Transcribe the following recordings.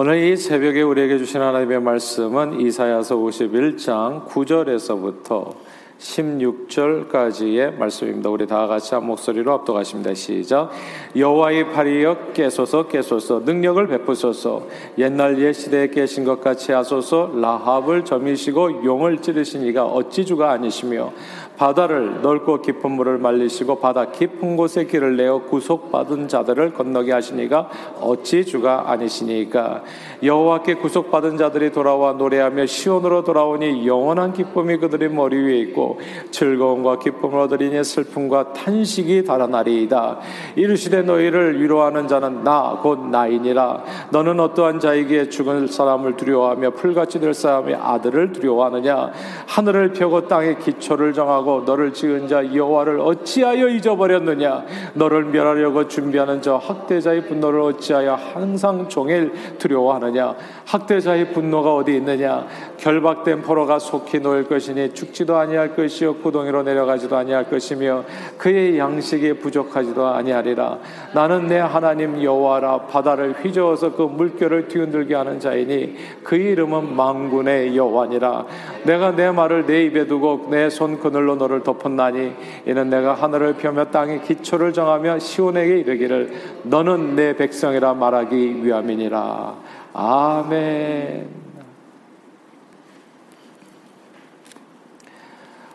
오늘 이 새벽에 우리에게 주신 하나님의 말씀은 이사야서 51장 9절에서부터 16절까지의 말씀입니다. 우리 다 같이 한 목소리로 압도하십니다. 시작. 여호와의 팔이여 깨소서 깨소서 능력을 베푸소서 옛날 옛 시대에 계신 것 같이 하소서 라합을 점이시고 용을 찌르신 이가 어찌 주가 아니시며 바다를 넓고 깊은 물을 말리시고 바다 깊은 곳에 길을 내어 구속받은 자들을 건너게 하시니가 어찌 주가 아니시니까. 여호와께 구속받은 자들이 돌아와 노래하며 시온으로 돌아오니 영원한 기쁨이 그들의 머리 위에 있고 즐거움과 기쁨을 얻으리니 슬픔과 탄식이 달아나리이다. 이르시되 너희를 위로하는 자는 나 곧 나이니라. 너는 어떠한 자에게 죽은 사람을 두려워하며 풀같이 될 사람의 아들을 두려워하느냐? 하늘을 펴고 땅의 기초를 정하고 하고 너를 지은 자 여호와를 어찌하여 잊어버렸느냐? 너를 멸하려고 준비하는 저 학대자의 분노를 어찌하여 항상 종일 두려워하느냐? 학대자의 분노가 어디 있느냐? 결박된 포로가 속히 놓일 것이니 죽지도 아니할 것이요 구덩이로 내려가지도 아니할 것이며 그의 양식이 부족하지도 아니하리라. 나는 내 하나님 여호와라. 바다를 휘저어서 그 물결을 뒤흔들게 하는 자이니 그 이름은 망군의 여호와니라. 내가 내 말을 내 입에 두고 내 손 그늘로 너를 덮었나니 이는 내가 하늘을 펴며 땅의 기초를 정하며 시온에게 이르기를 너는 내 백성이라 말하기 위함이니라 아멘.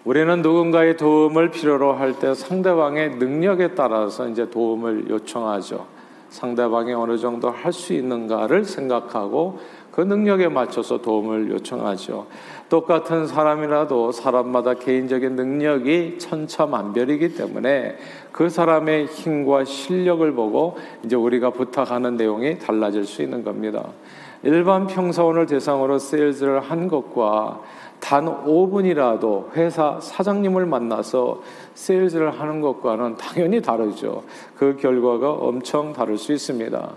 우리는 누군가의 도움을 필요로 할 때 상대방의 능력에 따라서 이제 도움을 요청하죠. 상대방이 어느 정도 할 수 있는가를 생각하고 그 능력에 맞춰서 도움을 요청하죠. 똑같은 사람이라도 사람마다 개인적인 능력이 천차만별이기 때문에 그 사람의 힘과 실력을 보고 이제 우리가 부탁하는 내용이 달라질 수 있는 겁니다. 일반 평사원을 대상으로 세일즈를 한 것과 단 5분이라도 회사 사장님을 만나서 세일즈를 하는 것과는 당연히 다르죠. 그 결과가 엄청 다를 수 있습니다.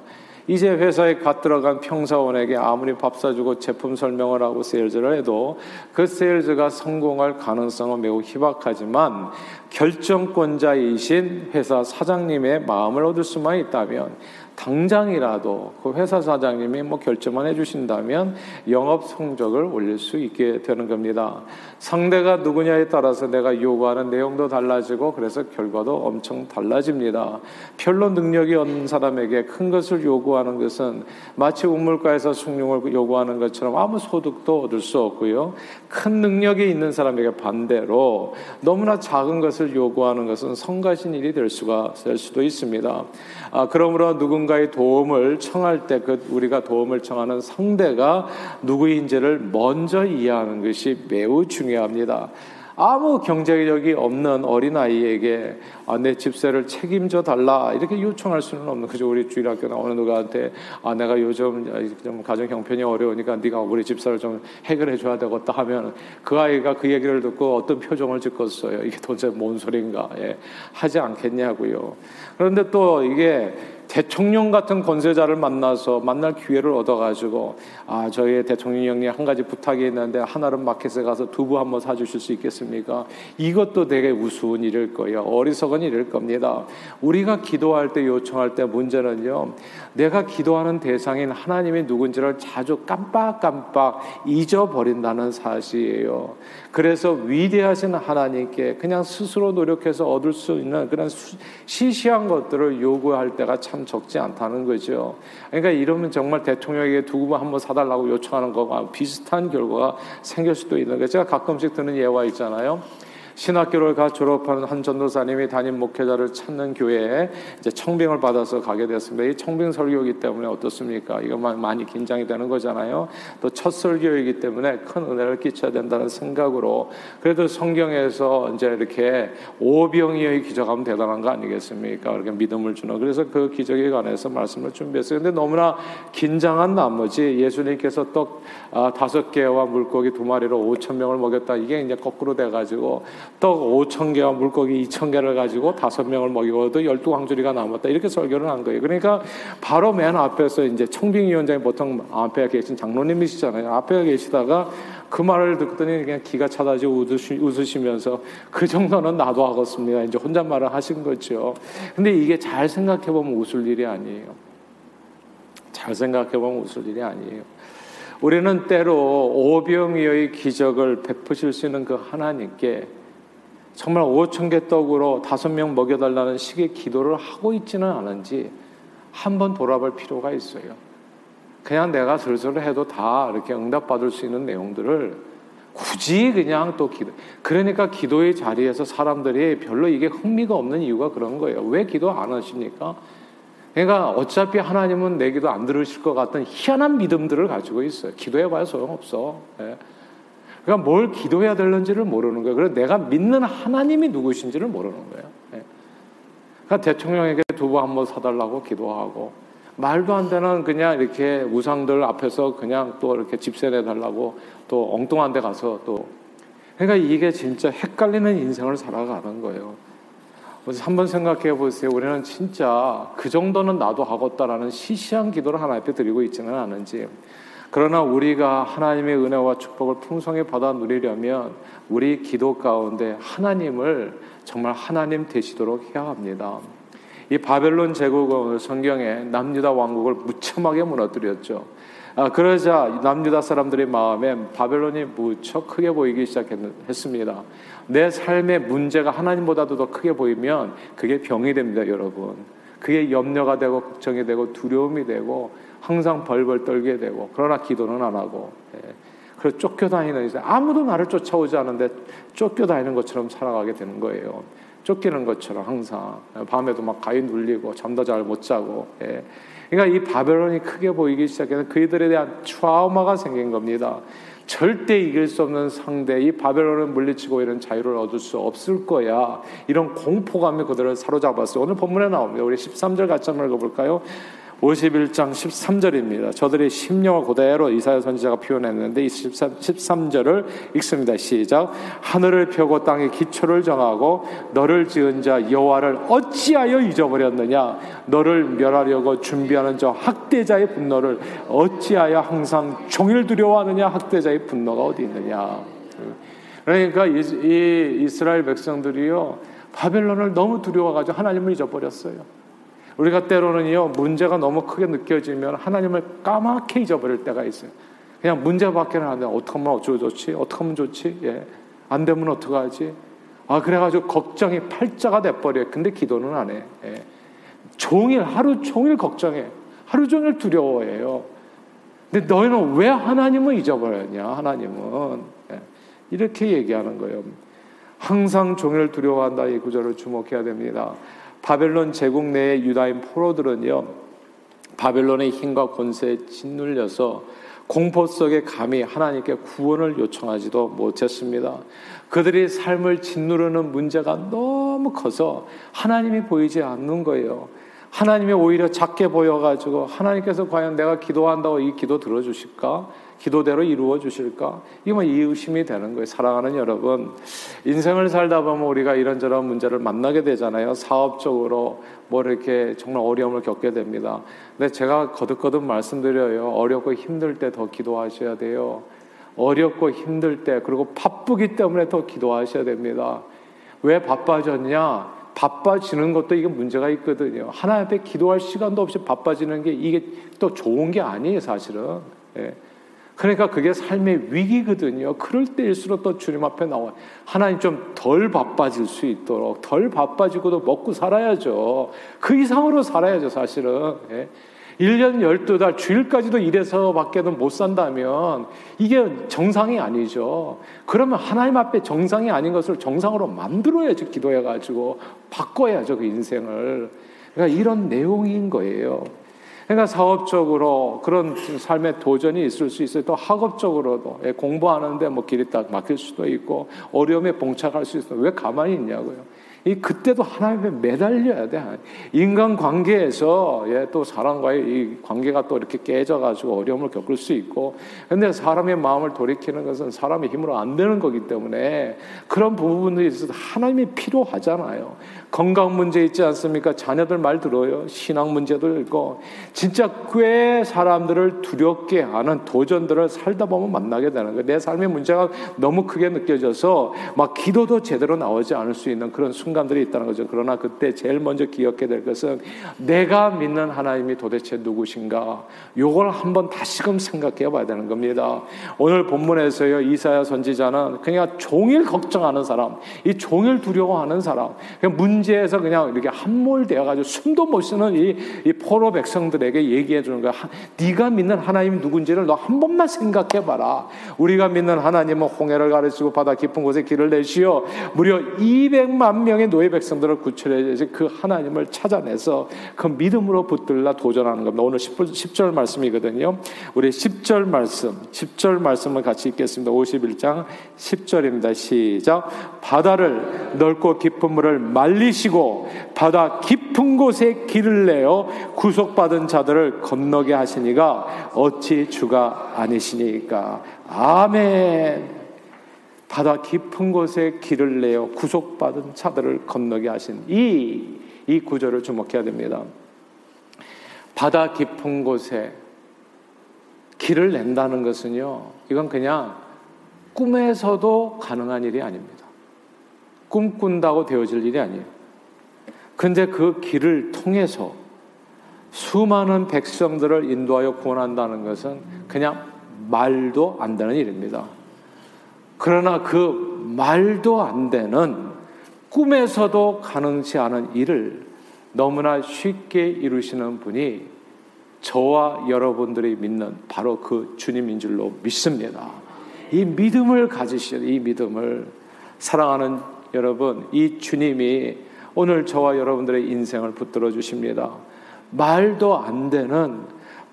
이제 회사에 갓 들어간 평사원에게 아무리 밥 사주고 제품 설명을 하고 세일즈를 해도 그 세일즈가 성공할 가능성은 매우 희박하지만 결정권자이신 회사 사장님의 마음을 얻을 수만 있다면 당장이라도 그 회사 사장님이 뭐 결정만 해주신다면 영업 성적을 올릴 수 있게 되는 겁니다. 상대가 누구냐에 따라서 내가 요구하는 내용도 달라지고 그래서 결과도 엄청 달라집니다. 별로 능력이 없는 사람에게 큰 것을 요구하는 것은 마치 우물가에서 숭늉을 요구하는 것처럼 아무 소득도 얻을 수 없고요. 큰 능력이 있는 사람에게 반대로 너무나 작은 것을 요구하는 것은 성가신 일이 될 수가 될 수도 있습니다. 아, 그러므로 누군가의 도움을 청할 때 그 우리가 도움을 청하는 상대가 누구인지를 먼저 이해하는 것이 매우 중요합니다. 아무 경제력이 없는 어린아이에게 아, 내 집세를 책임져 달라 이렇게 요청할 수는 없는 거죠. 우리 주일학교 나오는 누구한테 아, 내가 요즘 좀 가정 형편이 어려우니까 네가 우리 집사를 좀 해결해 줘야 되겠다 하면 그 아이가 그 얘기를 듣고 어떤 표정을 짓겠어요. 이게 도대체 뭔 소린가 예, 하지 않겠냐고요. 그런데 또 이게 대통령 같은 권세자를 만나서 만날 기회를 얻어가지고 아 저희 대통령 형님 한 가지 부탁이 있는데 하나는 마켓에 가서 두부 한번 사주실 수 있겠습니까? 이것도 되게 우스운 일일 거예요. 어리석은 일일 겁니다. 우리가 기도할 때 요청할 때 문제는요. 내가 기도하는 대상인 하나님이 누군지를 자주 깜빡깜빡 잊어버린다는 사실이에요. 그래서 위대하신 하나님께 그냥 스스로 노력해서 얻을 수 있는 그런 시시한 것들을 요구할 때가 참 적지 않다는 거죠. 그러니까 이러면 정말 대통령에게 두고 한번 사달라고 요청하는 거가 비슷한 결과가 생길 수도 있는 거예요. 제가 가끔씩 드는 예화 있잖아요. 신학교를 가 졸업한 한 전도사님이 담임 목회자를 찾는 교회에 이제 청빙을 받아서 가게 됐습니다. 이 청빙 설교이기 때문에 어떻습니까? 이거 많이 긴장이 되는 거잖아요. 또 첫 설교이기 때문에 큰 은혜를 끼쳐야 된다는 생각으로 그래도 성경에서 이제 이렇게 오병이의 기적하면 대단한 거 아니겠습니까? 이렇게 믿음을 주는 그래서 그 기적에 관해서 말씀을 준비했어요. 근데 너무나 긴장한 나머지 예수님께서 떡 아, 다섯 개와 물고기 두 마리로 오천 명을 먹였다. 이게 이제 거꾸로 돼가지고 떡 5천 개와 물고기 2천 개를 가지고 다섯 명을 먹이고도 열두 광주리가 남았다. 이렇게 설교를 한 거예요. 그러니까 바로 맨 앞에서 이제 청빙 위원장이 보통 앞에 계신 장로님이시잖아요. 앞에 계시다가 그 말을 듣더니 그냥 기가 차다지 웃으시 면서 그 정도는 나도 하겠습니다. 이제 혼잣말을 하신 거죠. 근데 이게 잘 생각해 보면 웃을 일이 아니에요. 잘 생각해 보면 웃을 일이 아니에요. 우리는 때로 오병이어의 기적을 베푸실 수 있는 그 하나님께 정말 5천 개 떡으로 다섯 명 먹여달라는 식의 기도를 하고 있지는 않은지 한번 돌아볼 필요가 있어요. 그냥 내가 슬슬 해도 다 이렇게 응답받을 수 있는 내용들을 굳이 그냥 또 기도. 그러니까 기도의 자리에서 사람들이 별로 이게 흥미가 없는 이유가 그런 거예요. 왜 기도 안 하십니까? 그러니까 어차피 하나님은 내 기도 안 들으실 것 같은 희한한 믿음들을 가지고 있어요. 기도해봐야 소용없어. 예. 그러니까 뭘 기도해야 되는지를 모르는 거예요. 그래서 내가 믿는 하나님이 누구신지를 모르는 거예요. 예. 그러니까 대통령에게 두부 한 번 사달라고 기도하고 말도 안 되는 그냥 이렇게 우상들 앞에서 그냥 또 이렇게 집세내 달라고 또 엉뚱한 데 가서 또 그러니까 이게 진짜 헷갈리는 인생을 살아가는 거예요. 한번 생각해 보세요. 우리는 진짜 그 정도는 나도 하겠다라는 시시한 기도를 하나님 앞에 드리고 있지는 않은지. 그러나 우리가 하나님의 은혜와 축복을 풍성히 받아 누리려면 우리 기도 가운데 하나님을 정말 하나님 되시도록 해야 합니다. 이 바벨론 제국은 성경에 남유다 왕국을 무참하게 무너뜨렸죠. 아, 그러자 남유다 사람들의 마음에 바벨론이 무척 크게 보이기 시작했습니다. 내 삶의 문제가 하나님보다도 더 크게 보이면 그게 병이 됩니다, 여러분. 그게 염려가 되고 걱정이 되고 두려움이 되고 항상 벌벌 떨게 되고 그러나 기도는 안 하고 예. 그래서 쫓겨다니는 이제 아무도 나를 쫓아오지 않는데 쫓겨다니는 것처럼 살아가게 되는 거예요. 쫓기는 것처럼 항상 밤에도 막 가위 눌리고 잠도 잘 못 자고 예. 그러니까 이 바벨론이 크게 보이기 시작해서 그들에 대한 트라우마가 생긴 겁니다. 절대 이길 수 없는 상대, 이 바벨론을 물리치고 이런 자유를 얻을 수 없을 거야. 이런 공포감이 그들을 사로잡았어요. 오늘 본문에 나옵니다. 우리 13절 같이 한번 읽어볼까요? 51장 13절입니다. 저들이 심령을 그대로 이사야 선지자가 표현했는데 이 13, 절을 읽습니다. 시작. 하늘을 펴고 땅에 기초를 정하고 너를 지은 자 여호와를 어찌하여 잊어버렸느냐? 너를 멸하려고 준비하는 저 학대자의 분노를 어찌하여 항상 종일 두려워하느냐? 학대자의 분노가 어디 있느냐? 그러니까 이, 이스라엘 백성들이요 바벨론을 너무 두려워가지고 하나님을 잊어버렸어요. 우리가 때로는요, 문제가 너무 크게 느껴지면 하나님을 까맣게 잊어버릴 때가 있어요. 그냥 문제밖에는 안 돼. 어떻게 하면 어쩌고 좋지? 어떻게 하면 좋지? 예. 안 되면 어떡하지? 아, 그래가지고 걱정이 팔자가 돼버려요. 근데 기도는 안 해. 예. 종일, 하루 종일 걱정해. 하루 종일 두려워해요. 근데 너희는 왜 하나님을 잊어버렸냐? 하나님은. 예. 이렇게 얘기하는 거예요. 항상 종일 두려워한다. 이 구절을 주목해야 됩니다. 바벨론 제국 내의 유다인 포로들은요, 바벨론의 힘과 권세에 짓눌려서 공포 속에 감히 하나님께 구원을 요청하지도 못했습니다. 그들이 삶을 짓누르는 문제가 너무 커서 하나님이 보이지 않는 거예요. 하나님이 오히려 작게 보여가지고 하나님께서 과연 내가 기도한다고 이 기도 들어주실까? 기도대로 이루어 주실까? 이건 이의심이 되는 거예요. 사랑하는 여러분, 인생을 살다 보면 우리가 이런저런 문제를 만나게 되잖아요. 사업적으로 뭐 이렇게 정말 어려움을 겪게 됩니다. 근데 제가 거듭거듭 말씀드려요. 어렵고 힘들 때 더 기도하셔야 돼요. 어렵고 힘들 때 그리고 바쁘기 때문에 더 기도하셔야 됩니다. 왜 바빠졌냐? 바빠지는 것도 이게 문제가 있거든요. 하나님 앞에 기도할 시간도 없이 바빠지는 게 이게 또 좋은 게 아니에요, 사실은. 예. 그러니까 그게 삶의 위기거든요. 그럴 때일수록 또 주님 앞에 나와 하나님 좀 덜 바빠질 수 있도록 덜 바빠지고도 먹고 살아야죠. 그 이상으로 살아야죠, 사실은. 예. 1년 12달 주일까지도 일해서 밖에는 못 산다면 이게 정상이 아니죠. 그러면 하나님 앞에 정상이 아닌 것을 정상으로 만들어야죠. 기도해가지고 바꿔야죠. 그 인생을. 그러니까 이런 내용인 거예요. 그러니까 사업적으로 그런 삶의 도전이 있을 수 있어요. 또 학업적으로도 예, 공부하는데 뭐 길이 딱 막힐 수도 있고 어려움에 봉착할 수 있어요. 왜 가만히 있냐고요. 이 그때도 하나님에 매달려야 돼. 인간 관계에서 예, 또 사람과의 이 관계가 또 이렇게 깨져가지고 어려움을 겪을 수 있고, 근데 사람의 마음을 돌이키는 것은 사람의 힘으로 안 되는 거기 때문에 그런 부분들이 있어서 하나님이 필요하잖아요. 건강 문제 있지 않습니까? 자녀들 말 들어요. 신앙 문제도 있고, 진짜 꽤 사람들을 두렵게 하는 도전들을 살다 보면 만나게 되는 거예요. 내 삶의 문제가 너무 크게 느껴져서 막 기도도 제대로 나오지 않을 수 있는 그런 순간. 순간들이 있다는 거죠. 그러나 그때 제일 먼저 기억해야 될 것은 내가 믿는 하나님이 도대체 누구신가? 요걸 한번 다시금 생각해 봐야 되는 겁니다. 오늘 본문에서요, 이사야 선지자는 그냥 종일 걱정하는 사람, 이 종일 두려워하는 사람, 그냥 문제에서 그냥 이렇게 함몰되어 가지고 숨도 못 쉬는 이, 이 포로 백성들에게 얘기해 주는 거야. 네가 믿는 하나님이 누군지를 너 한 번만 생각해 봐라. 우리가 믿는 하나님은 홍해를 가르치고 바다 깊은 곳에 길을 내시어 무려 200만 명의 노예 백성들을 구출해서 그 하나님을 찾아내서 그 믿음으로 붙들라 도전하는 겁니다. 오늘 10절 말씀이거든요. 우리 10절 말씀, 10절 말씀을 같이 읽겠습니다. 51장 10절입니다. 시작. 바다를 넓고 깊은 물을 말리시고 바다 깊은 곳에 길을 내어 구속받은 자들을 건너게 하시니가 어찌 주가 아니시니까. 아멘. 바다 깊은 곳에 길을 내어 구속받은 자들을 건너게 하신 이, 이 구절을 주목해야 됩니다. 바다 깊은 곳에 길을 낸다는 것은요, 이건 그냥 꿈에서도 가능한 일이 아닙니다. 꿈꾼다고 되어질 일이 아니에요. 근데 그 길을 통해서 수많은 백성들을 인도하여 구원한다는 것은 그냥 말도 안 되는 일입니다. 그러나 그 말도 안 되는 꿈에서도 가능치 않은 일을 너무나 쉽게 이루시는 분이 저와 여러분들이 믿는 바로 그 주님인 줄로 믿습니다. 이 믿음을 가지시오. 이 믿음을 사랑하는 여러분, 이 주님이 오늘 저와 여러분들의 인생을 붙들어 주십니다. 말도 안 되는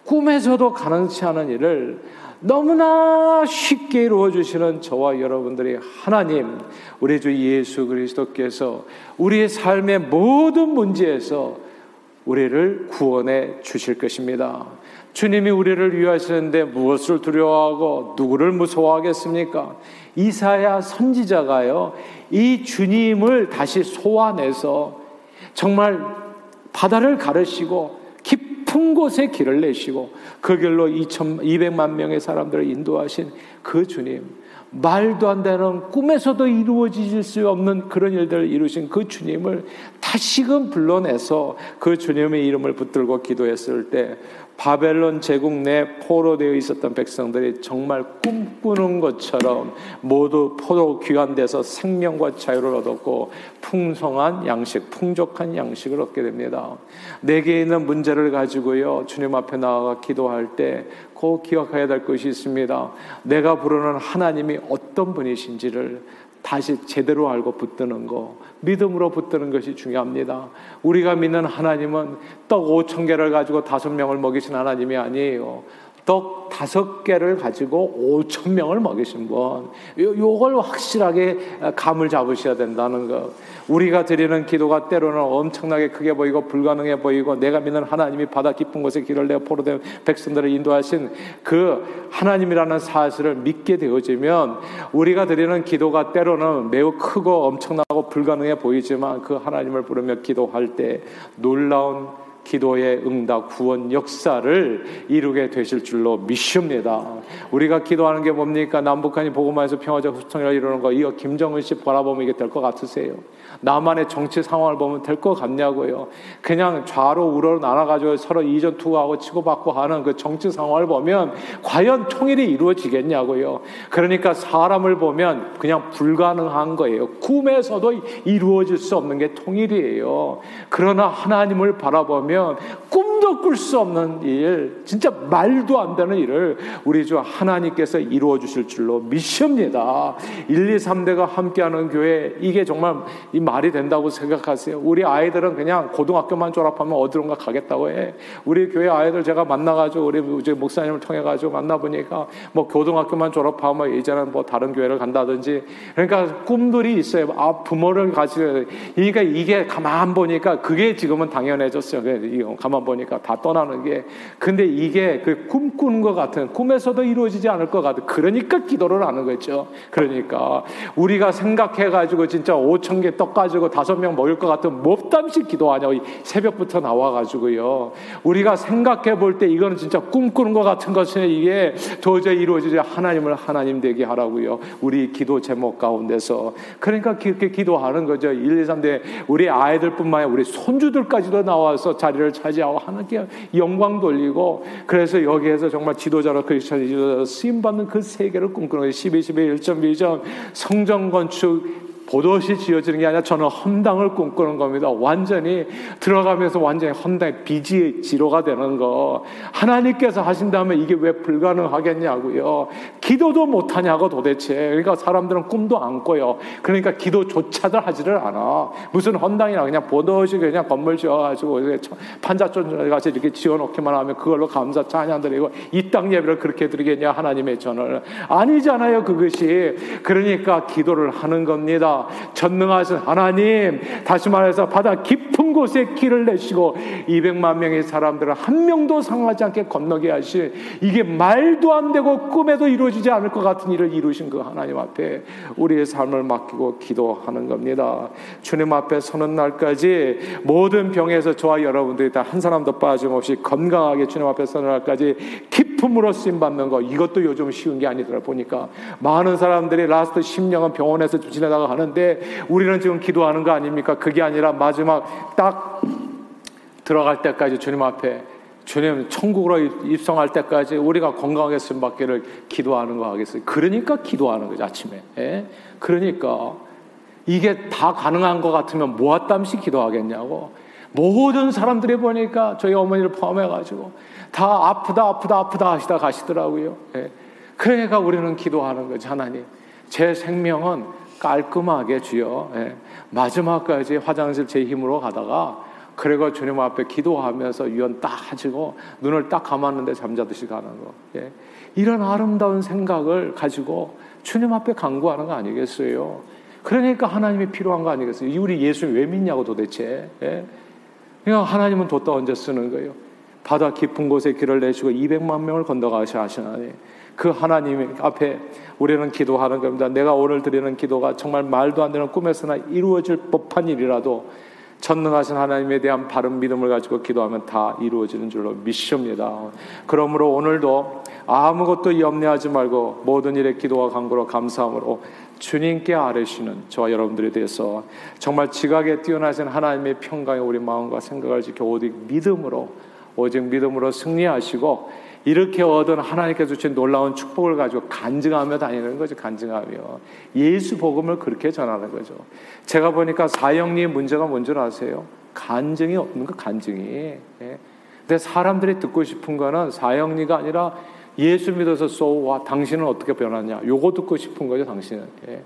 꿈에서도 가능치 않은 일을 너무나 쉽게 이루어 주시는 저와 여러분들이 하나님, 우리 주 예수 그리스도께서 우리의 삶의 모든 문제에서 우리를 구원해 주실 것입니다. 주님이 우리를 위하시는데 무엇을 두려워하고 누구를 무서워하겠습니까? 이사야 선지자가요, 이 주님을 다시 소환해서 정말 바다를 가르시고 깊은 곳에 길을 내시고 그 길로 200만 명의 사람들을 인도하신 그 주님, 말도 안 되는 꿈에서도 이루어질 수 없는 그런 일들을 이루신 그 주님을 다시금 불러내서 그 주님의 이름을 붙들고 기도했을 때 바벨론 제국 내 포로되어 있었던 백성들이 정말 꿈꾸는 것처럼 모두 포로 귀환돼서 생명과 자유를 얻었고 풍성한 양식, 풍족한 양식을 얻게 됩니다. 내게 있는 문제를 가지고요 주님 앞에 나아가 기도할 때 꼭 기억해야 될 것이 있습니다. 내가 부르는 하나님이 어떤 분이신지를 다시 제대로 알고 붙드는 거, 믿음으로 붙드는 것이 중요합니다. 우리가 믿는 하나님은 떡 5천 개를 가지고 다섯 명을 먹이신 하나님이 아니에요. 떡 다섯 개를 가지고 5천 명을 먹이신 분. 요걸 확실하게 감을 잡으셔야 된다는 것. 우리가 드리는 기도가 때로는 엄청나게 크게 보이고 불가능해 보이고 내가 믿는 하나님이 바다 깊은 곳에 길을 내어 포로된 백성들을 인도하신 그 하나님이라는 사실을 믿게 되어지면 우리가 드리는 기도가 때로는 매우 크고 엄청나고 불가능해 보이지만 그 하나님을 부르며 기도할 때 놀라운 기도의 응답 구원 역사를 이루게 되실 줄로 믿습니다. 우리가 기도하는 게 뭡니까? 남북한이 보고만해서 평화적 후통이라 이러는 거 이거 김정은 씨 바라보면 이게 될 것 같으세요? 남한의 정치 상황을 보면 될 것 같냐고요. 그냥 좌로 우로로 나눠가지고 서로 이전 투구하고 치고받고 하는 그 정치 상황을 보면 과연 통일이 이루어지겠냐고요. 그러니까 사람을 보면 그냥 불가능한 거예요. 꿈에서도 이루어질 수 없는 게 통일이에요. 그러나 하나님을 바라보면 꿈 도 꿀 수 없는 일, 진짜 말도 안 되는 일을 우리 주 하나님께서 이루어 주실 줄로 믿습니다. 1, 2, 3대가 함께하는 교회, 이게 정말 이 말이 된다고 생각하세요? 우리 아이들은 그냥 고등학교만 졸업하면 어디론가 가겠다고 해. 우리 교회 아이들 제가 만나가지고 우리 목사님을 통해가지고 만나보니까 뭐 고등학교만 졸업하면 이제는 뭐 다른 교회를 간다든지 그러니까 꿈들이 있어요. 아, 부모를 가지고. 그러니까 이게 가만 보니까 그게 지금은 당연해졌어요. 가만 보니까. 아닙니까? 다 떠나는 게. 근데 이게 그 꿈꾸는 것 같은 꿈에서도 이루어지지 않을 것 같은 그러니까 기도를 하는 거죠. 그러니까 우리가 생각해 가지고 진짜 5천 개 떡 가지고 다섯 명 먹을 것 같은 몹담시 기도하냐고 새벽부터 나와 가지고요. 우리가 생각해 볼 때 이거는 진짜 꿈꾸는 것 같은 것은 이게 도저히 이루어지지 하나님을 하나님 되게 하라고요. 우리 기도 제목 가운데서 그러니까 그렇게 기도하는 거죠. 1, 2, 3대 우리 아이들뿐만 아니라 우리 손주들까지도 나와서 자리를 차지하고 하 나님께 영광 돌리고 그래서 여기에서 정말 지도자로 크리스천 지도자로 쓰임 받는 그 세계를 꿈꾸는 거예요. 12, 12, 1.2점 성전 건축 보도시 지어지는 게 아니라 저는 헌당을 꿈꾸는 겁니다. 완전히 들어가면서 완전히 헌당의 비지 지로가 되는 거. 하나님께서 하신다면 이게 왜 불가능하겠냐고요. 기도도 못하냐고 도대체. 그러니까 사람들은 꿈도 안 꿔요. 그러니까 기도조차들 하지를 않아. 무슨 헌당이나 그냥 보도시 그냥 건물 지어가지고 판자촌 같이 이렇게 지어놓기만 하면 그걸로 감사 찬양 드리고 이 땅 예배를 그렇게 드리겠냐 하나님의 전을 아니잖아요 그것이. 그러니까 기도를 하는 겁니다. 전능하신 하나님, 다시 말해서 바다 깊은 곳에 길을 내시고 200만 명의 사람들을 한 명도 상하지 않게 건너게 하실 이게 말도 안 되고 꿈에도 이루어지 지 않을 것 같은 일을 이루신 그 하나님 앞에 우리의 삶을 맡기고 기도하는 겁니다. 주님 앞에 서는 날까지 모든 병에서 저와 여러분들이 다 한 사람도 빠짐없이 건강하게 주님 앞에 서는 날까지 기쁨으로 쓰임 받는 거 이것도 요즘 쉬운 게 아니더라 보니까 많은 사람들이 last 10년은 병원에서 지내다가 하는 하는데 우리는 지금 기도하는 거 아닙니까? 그게 아니라 마지막 딱 들어갈 때까지 주님 앞에 주님 천국으로 입성할 때까지 우리가 건강하게 쓰임받기를 기도하는 거 하겠어요. 그러니까 기도하는 거죠 아침에. 예? 그러니까 이게 다 가능한 것 같으면 뭐하땀시 기도하겠냐고. 모든 사람들이 보니까 저희 어머니를 포함해 가지고 다 아프다 아프다 아프다 하시다 가시더라고요. 예. 그러니까 우리는 기도하는 거죠 하나님. 제 생명은 깔끔하게 주여 예. 마지막까지 화장실 제 힘으로 가다가 그리고 주님 앞에 기도하면서 유언 딱 하시고 눈을 딱 감았는데 잠자듯이 가는 거. 예. 이런 아름다운 생각을 가지고 주님 앞에 간구하는 거 아니겠어요? 그러니까 하나님이 필요한 거 아니겠어요? 우리 예수 왜 믿냐고 도대체. 예. 그러니까 하나님은 뒀다 언제 쓰는 거예요? 바다 깊은 곳에 길을 내시고 200만 명을 건너가시 하시나니 그 하나님 앞에 우리는 기도하는 겁니다. 내가 오늘 드리는 기도가 정말 말도 안 되는 꿈에서나 이루어질 법한 일이라도 전능하신 하나님에 대한 바른 믿음을 가지고 기도하면 다 이루어지는 줄로 믿습니다. 그러므로 오늘도 아무것도 염려하지 말고 모든 일에 기도와 간구로 감사함으로 주님께 아뢰시는 저와 여러분들에 대해서 정말 지각에 뛰어나신 하나님의 평강에 우리 마음과 생각을 지켜 오직 믿음으로 오직 믿음으로 승리하시고 이렇게 얻은 하나님께서 주신 놀라운 축복을 가지고 간증하며 다니는 거죠. 간증하며 예수 복음을 그렇게 전하는 거죠. 제가 보니까 사형리 문제가 뭔지 아세요? 간증이 없는 거 간증이. 예. 근데 사람들이 듣고 싶은 거는 사형리가 아니라 예수 믿어서 쏘와 당신은 어떻게 변하냐? 요거 듣고 싶은 거죠. 당신은. 예.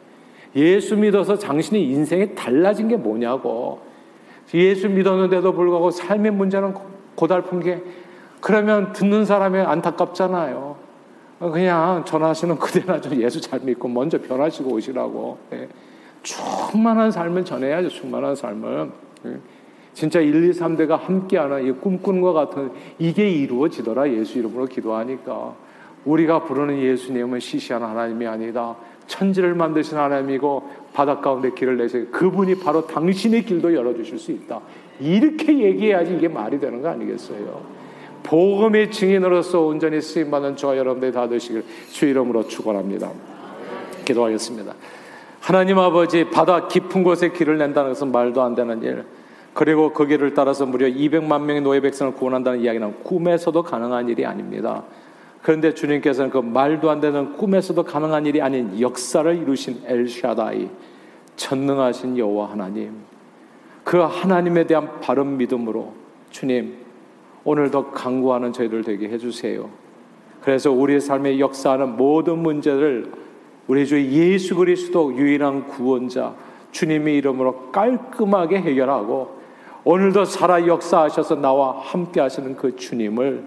예수 믿어서 당신이 인생이 달라진 게 뭐냐고. 예수 믿었는데도 불구하고 삶의 문제는 고달픈 게 그러면 듣는 사람이 안타깝잖아요. 그냥 전하시는 그대나 좀 예수 잘 믿고 먼저 변하시고 오시라고. 예. 충만한 삶을 전해야죠. 충만한 삶을. 예. 진짜 1, 2, 3대가 함께하는 이 꿈꾸는 것 같은 이게 이루어지더라. 예수 이름으로 기도하니까. 우리가 부르는 예수님은 시시한 하나님이 아니다. 천지를 만드신 하나님이고 바닷 가운데 길을 내세 그분이 바로 당신의 길도 열어주실 수 있다. 이렇게 얘기해야지 이게 말이 되는 거 아니겠어요? 복음의 증인으로서 온전히 쓰임 받는 저와 여러분들이 다 되시길 주 이름으로 축원합니다. 기도하겠습니다. 하나님 아버지 바다 깊은 곳에 길을 낸다는 것은 말도 안 되는 일. 그리고 그 길을 따라서 무려 200만 명의 노예 백성을 구원한다는 이야기는 꿈에서도 가능한 일이 아닙니다. 그런데 주님께서는 그 말도 안 되는 꿈에서도 가능한 일이 아닌 역사를 이루신 엘샤다이 전능하신 여호와 하나님 그 하나님에 대한 바른 믿음으로 주님 오늘도 강구하는 저희들 되게 해주세요. 그래서 우리의 삶의 역사하는 모든 문제를 우리 주 예수 그리스도 유일한 구원자 주님의 이름으로 깔끔하게 해결하고 오늘도 살아 역사하셔서 나와 함께 하시는 그 주님을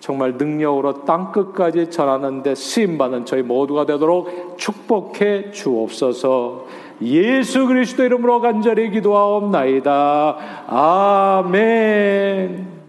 정말 능력으로 땅 끝까지 전하는데 쓰임 받는 저희 모두가 되도록 축복해 주옵소서. 예수 그리스도 이름으로 간절히 기도하옵나이다. 아멘.